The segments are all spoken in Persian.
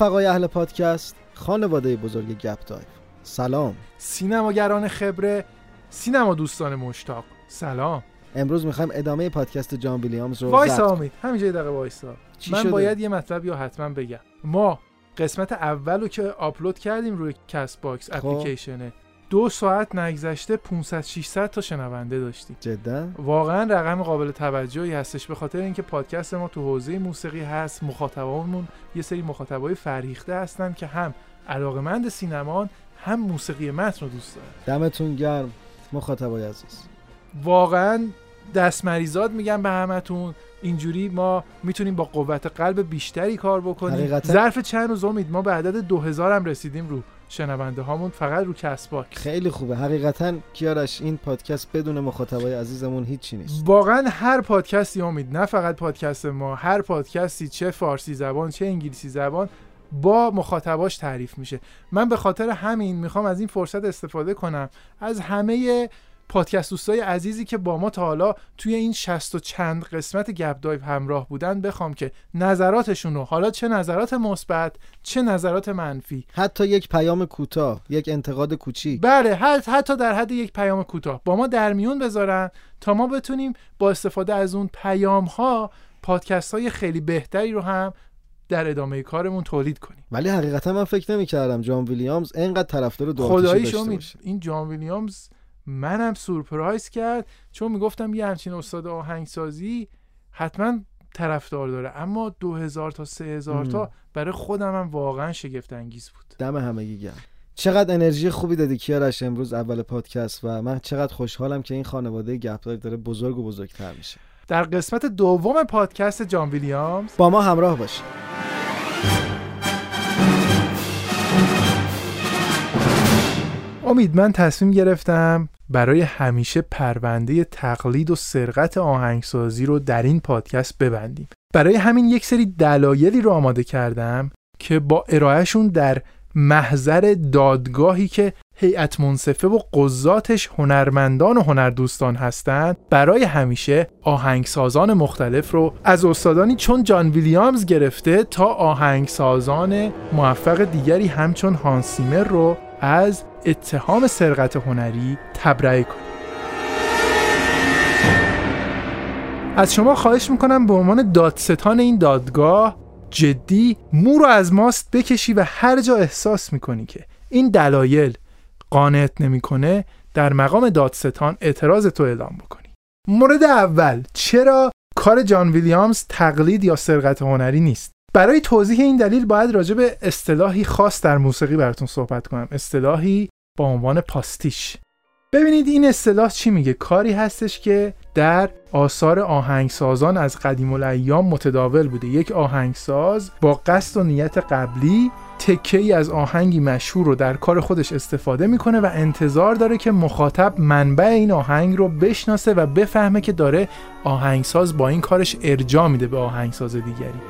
رفقای اهل پادکست خانواده بزرگ گپ دایو. سلام. سینماگران خبره سینما دوستان مشتاق. سلام. امروز می‌خوایم ادامه پادکست جان ویلیامز رو کنیم. امید. همینجا یه دقیقه وایسا. من شده؟ باید یه مطلب یا حتما بگم. ما قسمت اول رو که آپلود کردیم روی Castbox خب. اپلیکیشنه. دو ساعت نگذشته 500 600 تا شنونده داشتیم. جدا؟ واقعا رقم قابل توجهی هستش به خاطر اینکه پادکست ما تو حوزه موسیقی هست مخاطبامون یه سری مخاطبای فرهیخته هستن که هم علاقمند سینمان هم موسیقی متن رو دوست دارن. دمتون گرم مخاطبای عزیز. واقعا دست مریزاد میگم به همتون. اینجوری ما می‌تونیم با قوت قلب بیشتری کار بکنیم. ظرف چند روز امید ما به عدد 2000 هم رسیدیم رو شنونده هامون فقط رو Castbox. خیلی خوبه. حقیقتا کیارش این پادکست بدون مخاطبای عزیزمون هیچی نیست. واقعا هر پادکستی امید نه فقط پادکست ما هر پادکستی چه فارسی زبان چه انگلیسی زبان با مخاطباش تعریف میشه. من به خاطر همین می‌خوام از این فرصت استفاده کنم. از همه پادکست دوستای عزیزی که با ما تا حالا توی این شست و چند قسمت گپ دایو همراه بودن بخوام که نظراتشون رو حالا چه نظرات مثبت چه نظرات منفی. حتی یک پیام کوتاه یک انتقاد کوچیک. بله حتی, حتی در حد یک پیام کوتاه. با ما در میون بذارن تا ما بتونیم با استفاده از اون پیام ها پادکست های خیلی بهتری رو هم در ادامه کارمون تولید کنیم. ولی حقیقتا من فکر نمی‌کردم جان ویلیامز اینقدر طرفدار دو خداییش این جان ویلیامز منم سورپرایز کرد. چون می‌گفتم یه همچین استاد آهنگسازی حتما طرفدار داره. اما 2000 تا 3000 مم. تا برای خودم هم واقعا شگفت انگیز بود. دم همگی گرم. چقدر انرژی خوبی دادی کیارش امروز اول پادکست و من چقدر خوشحالم که این خانواده گپ دایو داره بزرگ و بزرگتر میشه. در قسمت دوم پادکست جان ویلیامز با ما همراه باشید امید من تصمیم گرفتم برای همیشه پرونده تقلید و سرقت آهنگسازی رو در این پادکست ببندیم. برای همین یک سری دلایلی رو آماده کردم که با ارائهشون در محضر دادگاهی که هیئت منصفه و قضاتش هنرمندان و هنردوستان هستند برای همیشه آهنگسازان مختلف رو از استادانی چون جان ویلیامز گرفته تا آهنگسازان موفق دیگری همچون هانس سیمر رو از اتهام سرقت هنری تبرئه کنیم. از شما خواهش می‌کنم به عنوان دادستان این دادگاه جدی مو رو از ماست بکشی و هر جا احساس می‌کنی که این دلایل قانعت نمی‌کنه در مقام دادستان اعتراض تو اعلام بکنی. مورد اول چرا کار جان ویلیامز تقلید یا سرقت هنری نیست؟ برای توضیح این دلیل باید راجع به اصطلاحی خاص در موسیقی براتون صحبت کنم. اصطلاحی با عنوان پاستیش. ببینید این اصطلاح چی میگه؟ کاری هستش که در آثار آهنگسازان از قدیم الایام متداول بوده. یک آهنگساز با قصد و نیت قبلی تکه ای از آهنگی مشهور رو در کار خودش استفاده می‌کنه و انتظار داره که مخاطب منبع این آهنگ رو بشناسه و بفهمه که داره آهنگساز با این کارش ارجا میده به آهنگساز دیگری.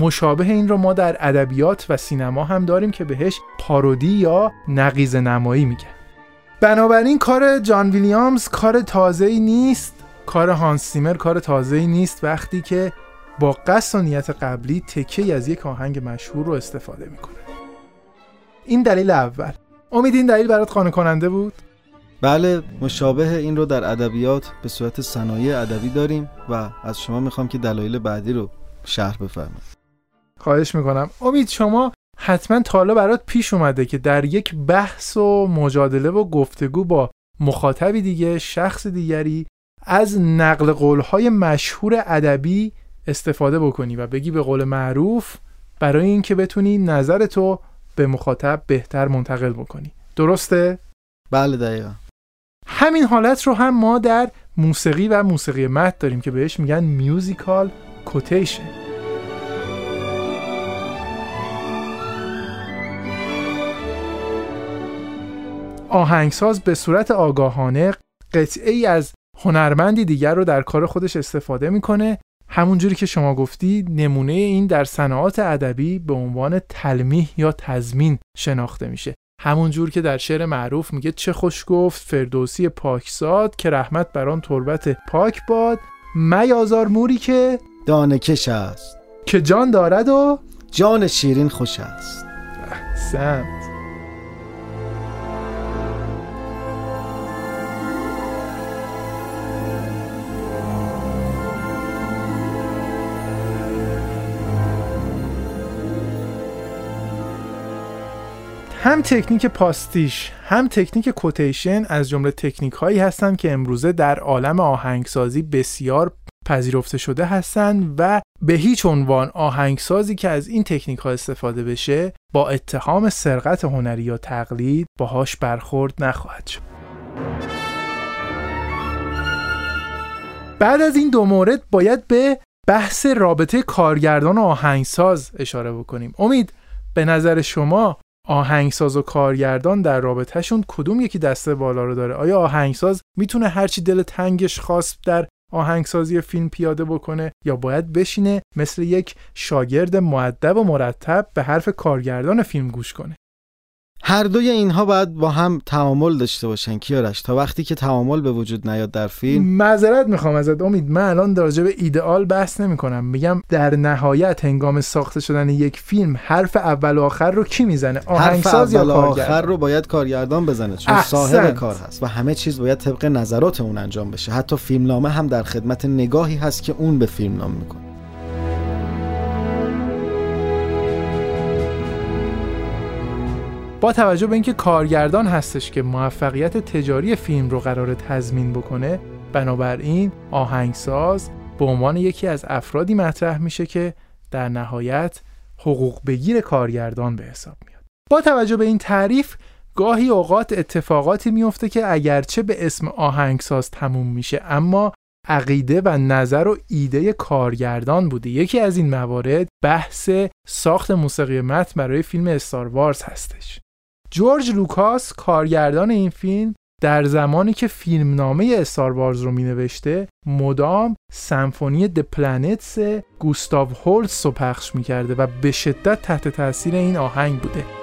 مشابه این رو ما در ادبیات و سینما هم داریم که بهش پارودی یا نقیز نمایی میگن. بنابراین کار جان ویلیامز کار تازه‌ای نیست. کار هانس سیمر کار تازه‌ای نیست وقتی که با قصد و نیت قبلی تکه از یک آهنگ مشهور رو استفاده می‌کنه. این دلیل اول. امید این دلیل برات قانع کننده بود؟ بله مشابه این رو در ادبیات به صورت صنایع ادبی داریم و از شما می‌خوام که دلایل بعدی رو شرح بفرمایید. خواهش می‌کنم. امید شما حتما تا حالا برات پیش اومده که در یک بحث و مجادله و گفتگو با مخاطبی دیگه شخص دیگری از نقل قولهای مشهور ادبی استفاده بکنی و بگی به قول معروف برای اینکه بتونی نظر تو به مخاطب بهتر منتقل بکنی. درسته؟ بله دقیقا. همین حالت رو هم ما در موسیقی و موسیقی متن داریم که بهش میگن میوزیکال کوتیشن آهنگساز به صورت آگاهانه قطعه ای از هنرمندی دیگر رو در کار خودش استفاده می‌کنه. همونجوری که شما گفتی نمونه این در صنعات ادبی به عنوان تلمیح یا تضمین شناخته میشه. همونجور که در شعر معروف میگه چه خوش گفت فردوسی پاکزاد که رحمت بر آن تربت پاک باد. میازار موری که دانه کش است. که جان دارد و جان شیرین خوش است. سمت هم تکنیک پاستیش هم تکنیک کوتیشن از جمله تکنیک هایی هستند که امروزه در عالم آهنگسازی بسیار پذیرفته شده هستند و به هیچ عنوان آهنگسازی که از این تکنیک ها استفاده بشه با اتهام سرقت هنری یا تقلید باهاش برخورد نخواهد شد. بعد از این دو مورد باید به بحث رابطه کارگردان و آهنگساز اشاره بکنیم. امید به نظر شما آهنگساز و کارگردان در رابطهشون کدوم یکی دسته بالا رو داره؟ آیا آهنگساز می‌تونه هرچی دل تنگش خواست در آهنگسازی فیلم پیاده بکنه یا باید بشینه مثل یک شاگرد معدب و مرتب به حرف کارگردان فیلم گوش کنه؟ هر دوی اینها باید با هم تعامل داشته باشن کیارش؟ تا وقتی که تعامل به وجود نیاد در فیلم؟ معذرت می‌خوام ازت. امید من الان در به ایدئال بحث نمی کنم میگم در نهایت هنگام ساخته شدن یک فیلم حرف اول و آخر رو کی می‌زنه؟ آهنگساز یا آخر رو باید کارگردان بزنه چون صاحب کار هست و همه چیز باید طبق نظرات اون انجام بشه. حتی فیلمنامه هم در خدمت نگاهی هست که اون به فیلمنامه می‌کنه. با توجه به اینکه کارگردان هستش که موفقیت تجاری فیلم رو قرار تضمین بکنه بنابراین آهنگساز به عنوان یکی از افرادی مطرح میشه که در نهایت حقوق بگیر کارگردان به حساب میاد. با توجه به این تعریف گاهی اوقات اتفاقاتی میفته که اگرچه به اسم آهنگساز تموم میشه اما عقیده و نظر و ایده کارگردان بوده. یکی از این موارد بحث ساخت موسیقی متن برای فیلم Star Wars هستش. جورج لوکاس کارگردان این فیلم در زمانی که فیلمنامه Star Wars رو می نوشته مدام سمفونی The Planets گوستاو هولست رو پخش می کرده و به شدت تحت تاثیر این آهنگ بوده.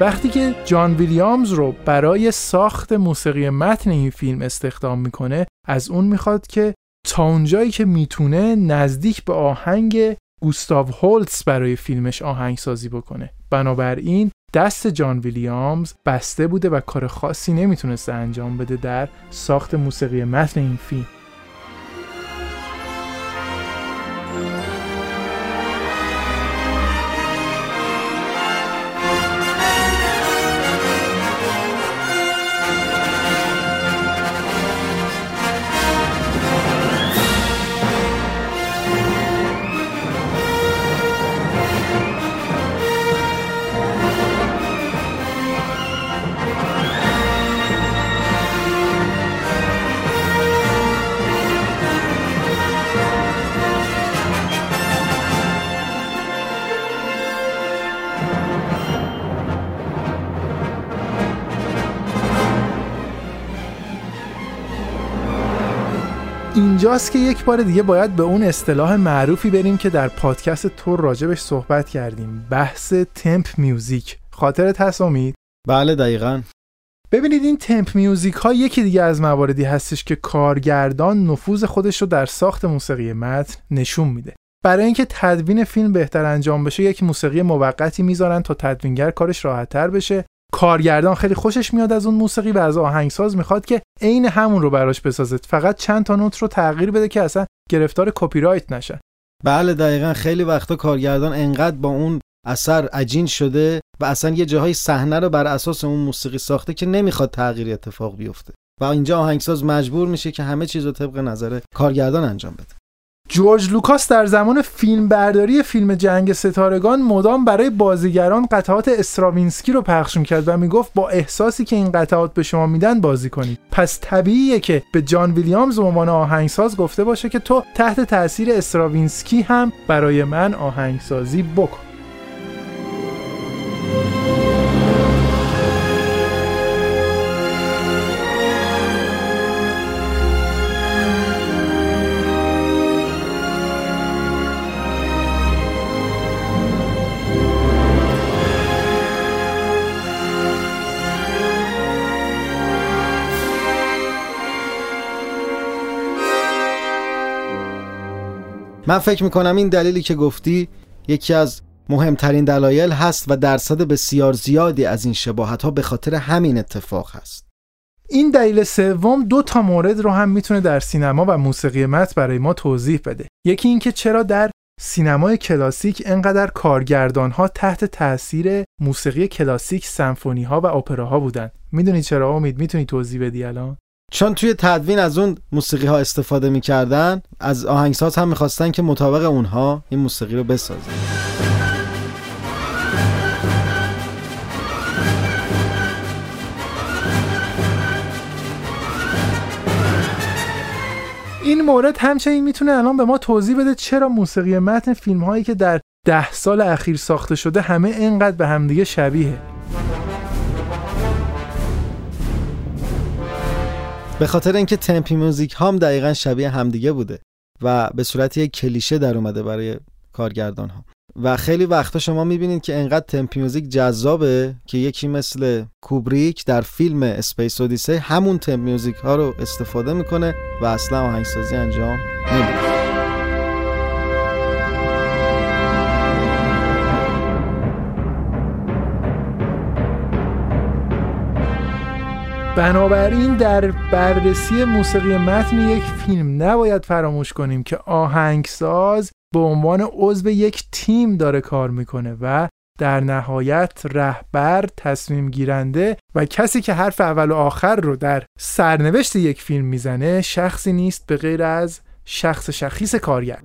وقتی که جان ویلیامز رو برای ساخت موسیقی متن این فیلم استخدام می‌کنه از اون می‌خواد که تا اونجایی که می‌تونه نزدیک به آهنگ گوستاو هولتس برای فیلمش آهنگ سازی بکنه. بنابراین دست جان ویلیامز بسته بوده و کار خاصی نمی‌تونسته انجام بده در ساخت موسیقی متن این فیلم. اینجاست که یک بار دیگه باید به اون اصطلاح معروفی بریم که در پادکست تو راجبش صحبت کردیم. بحث تمپ میوزیک. خاطرت هست امید؟ بله دقیقا. ببینید این تمپ میوزیک ها یکی دیگه از مواردی هستش که کارگردان نفوذ خودش رو در ساخت موسیقی متن نشون میده. برای اینکه تدوین فیلم بهتر انجام بشه یک موسیقی موقتی می‌ذارن تا تدوینگر کارش راحتتر بشه. کارگردان خیلی خوشش میاد از اون موسیقی و از آهنگساز می‌خواد که عین همون رو براش بسازه. فقط چند تا نوت رو تغییر بده که اصلا گرفتار کپی رایت نشن بله دقیقا. خیلی وقتا کارگردان انقدر با اون اثر عجین شده و اصلا یه جاهای صحنه رو بر اساس اون موسیقی ساخته که نمی‌خواد تغییری اتفاق بیفته. و اینجا آهنگساز مجبور میشه که همه چیز رو طبق نظر کارگردان انجام بده. جورج لوکاس در زمان فیلم برداری فیلم جنگ ستارگان مدام برای بازیگران قطعات استراوینسکی رو پخش می‌کرد و می‌گفت با احساسی که این قطعات به شما میدن بازی کنید. پس طبیعیه که به جان ویلیامز به عنوان آهنگساز گفته باشه که تو تحت تاثیر استراوینسکی هم برای من آهنگسازی بکن. من فکر می‌کنم این دلیلی که گفتی یکی از مهمترین دلایل هست و درصد بسیار زیادی از این شباهت ها به خاطر همین اتفاق هست. این دلیل سوم دو تا مورد رو هم می‌تونه در سینما و موسیقی متن برای ما توضیح بده. یکی اینکه چرا در سینمای کلاسیک انقدر کارگردان ها تحت تاثیر موسیقی کلاسیک سمفونی ها و اپراها بودن. می‌دونی چرا؟ امید می‌تونی توضیح بدی الان؟ چون توی تدوین از اون موسیقی ها استفاده می‌کردن از آهنگساز هم می‌خواستن که مطابق اونها این موسیقی رو بسازن. این مورد همچنین می‌تونه الان به ما توضیح بده چرا موسیقی متن فیلم هایی که در ده سال اخیر ساخته شده همه اینقدر به همدیگه شبیه. به خاطر اینکه temp music هم دقیقا شبیه همدیگه بوده و به صورت یک کلیشه در اومده برای کارگردان ها و خیلی وقتا شما می‌بینید که انقدر temp music جذابه که یکی مثل کوبریک در فیلم Space Odyssey همون temp music ها رو استفاده می‌کنه و اصلا آهنگسازی انجام نمیده. بنابراین در بررسی موسیقی متن یک فیلم نباید فراموش کنیم که آهنگساز به عنوان عضو یک تیم داره کار می‌کنه و در نهایت رهبر تصمیم گیرنده و کسی که حرف اول و آخر رو در سرنوشت یک فیلم می‌زنه شخصی نیست به غیر از شخص شخیص کارگر.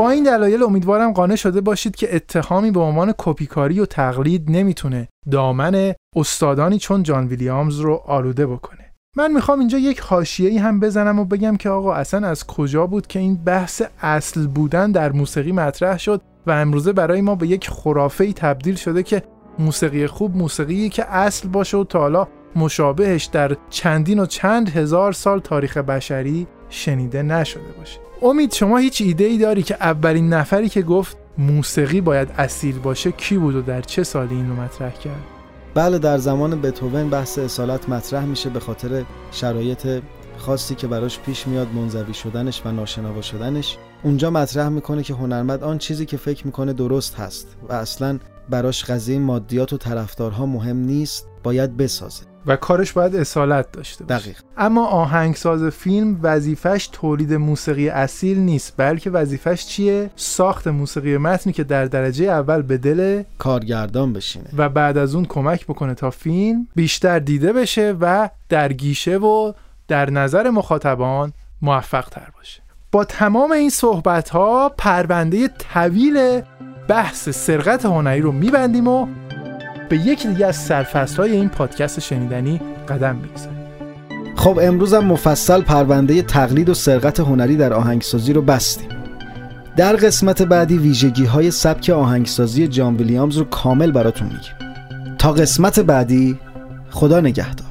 با این دلایل امیدوارم قانع شده باشید که اتهامی به عنوان کپیکاری و تقلید نمی‌تونه دامن استادانی چون جان ویلیامز رو آلوده بکنه. من می‌خوام اینجا یک حاشیه‌ای هم بزنم و بگم که آقا اصلا از کجا بود که این بحث اصل بودن در موسیقی مطرح شد و امروزه برای ما به یک خرافه تبدیل شده که موسیقی خوب موسیقی که اصل باشه و تا حالا مشابهش در چندین و چند هزار سال تاریخ بشری شنیده نشده باشه. امید شما هیچ ایده ای داری که اولین نفری که گفت موسیقی باید اصیل باشه کی بود و در چه سالی اینو مطرح کرد؟ بله در زمان بتوون بحث اصالت مطرح میشه به خاطر شرایط خاصی که براش پیش میاد منزوی شدنش و ناشنوا شدنش. اونجا مطرح می‌کنه که هنرمند آن چیزی که فکر می‌کنه درست هست و اصلا براش قضیه مادیات و طرفدارها مهم نیست باید بسازه. و کارش باید اصالت داشته باشه. دقیق. اما آهنگساز فیلم وظیفش تولید موسیقی اصیل نیست بلکه وظیفش چیه؟ ساخت موسیقی متنی که در درجه اول به دل کارگردان بشینه. و بعد از اون کمک بکنه تا فیلم بیشتر دیده بشه و در گیشه و در نظر مخاطبان موفق تر باشه. با تمام این صحبت ها پرونده طویل بحث سرقت هنری رو میبندیم و به یکی دیگه از سرفصل های این پادکست شنیدنی قدم می‌گذاریم. خب امروز هم مفصل پرونده تقلید و سرقت هنری در آهنگسازی رو بستیم. در قسمت بعدی ویژگی های سبک آهنگسازی جان ویلیامز رو کامل براتون میگیم. تا قسمت بعدی خدا نگهدار.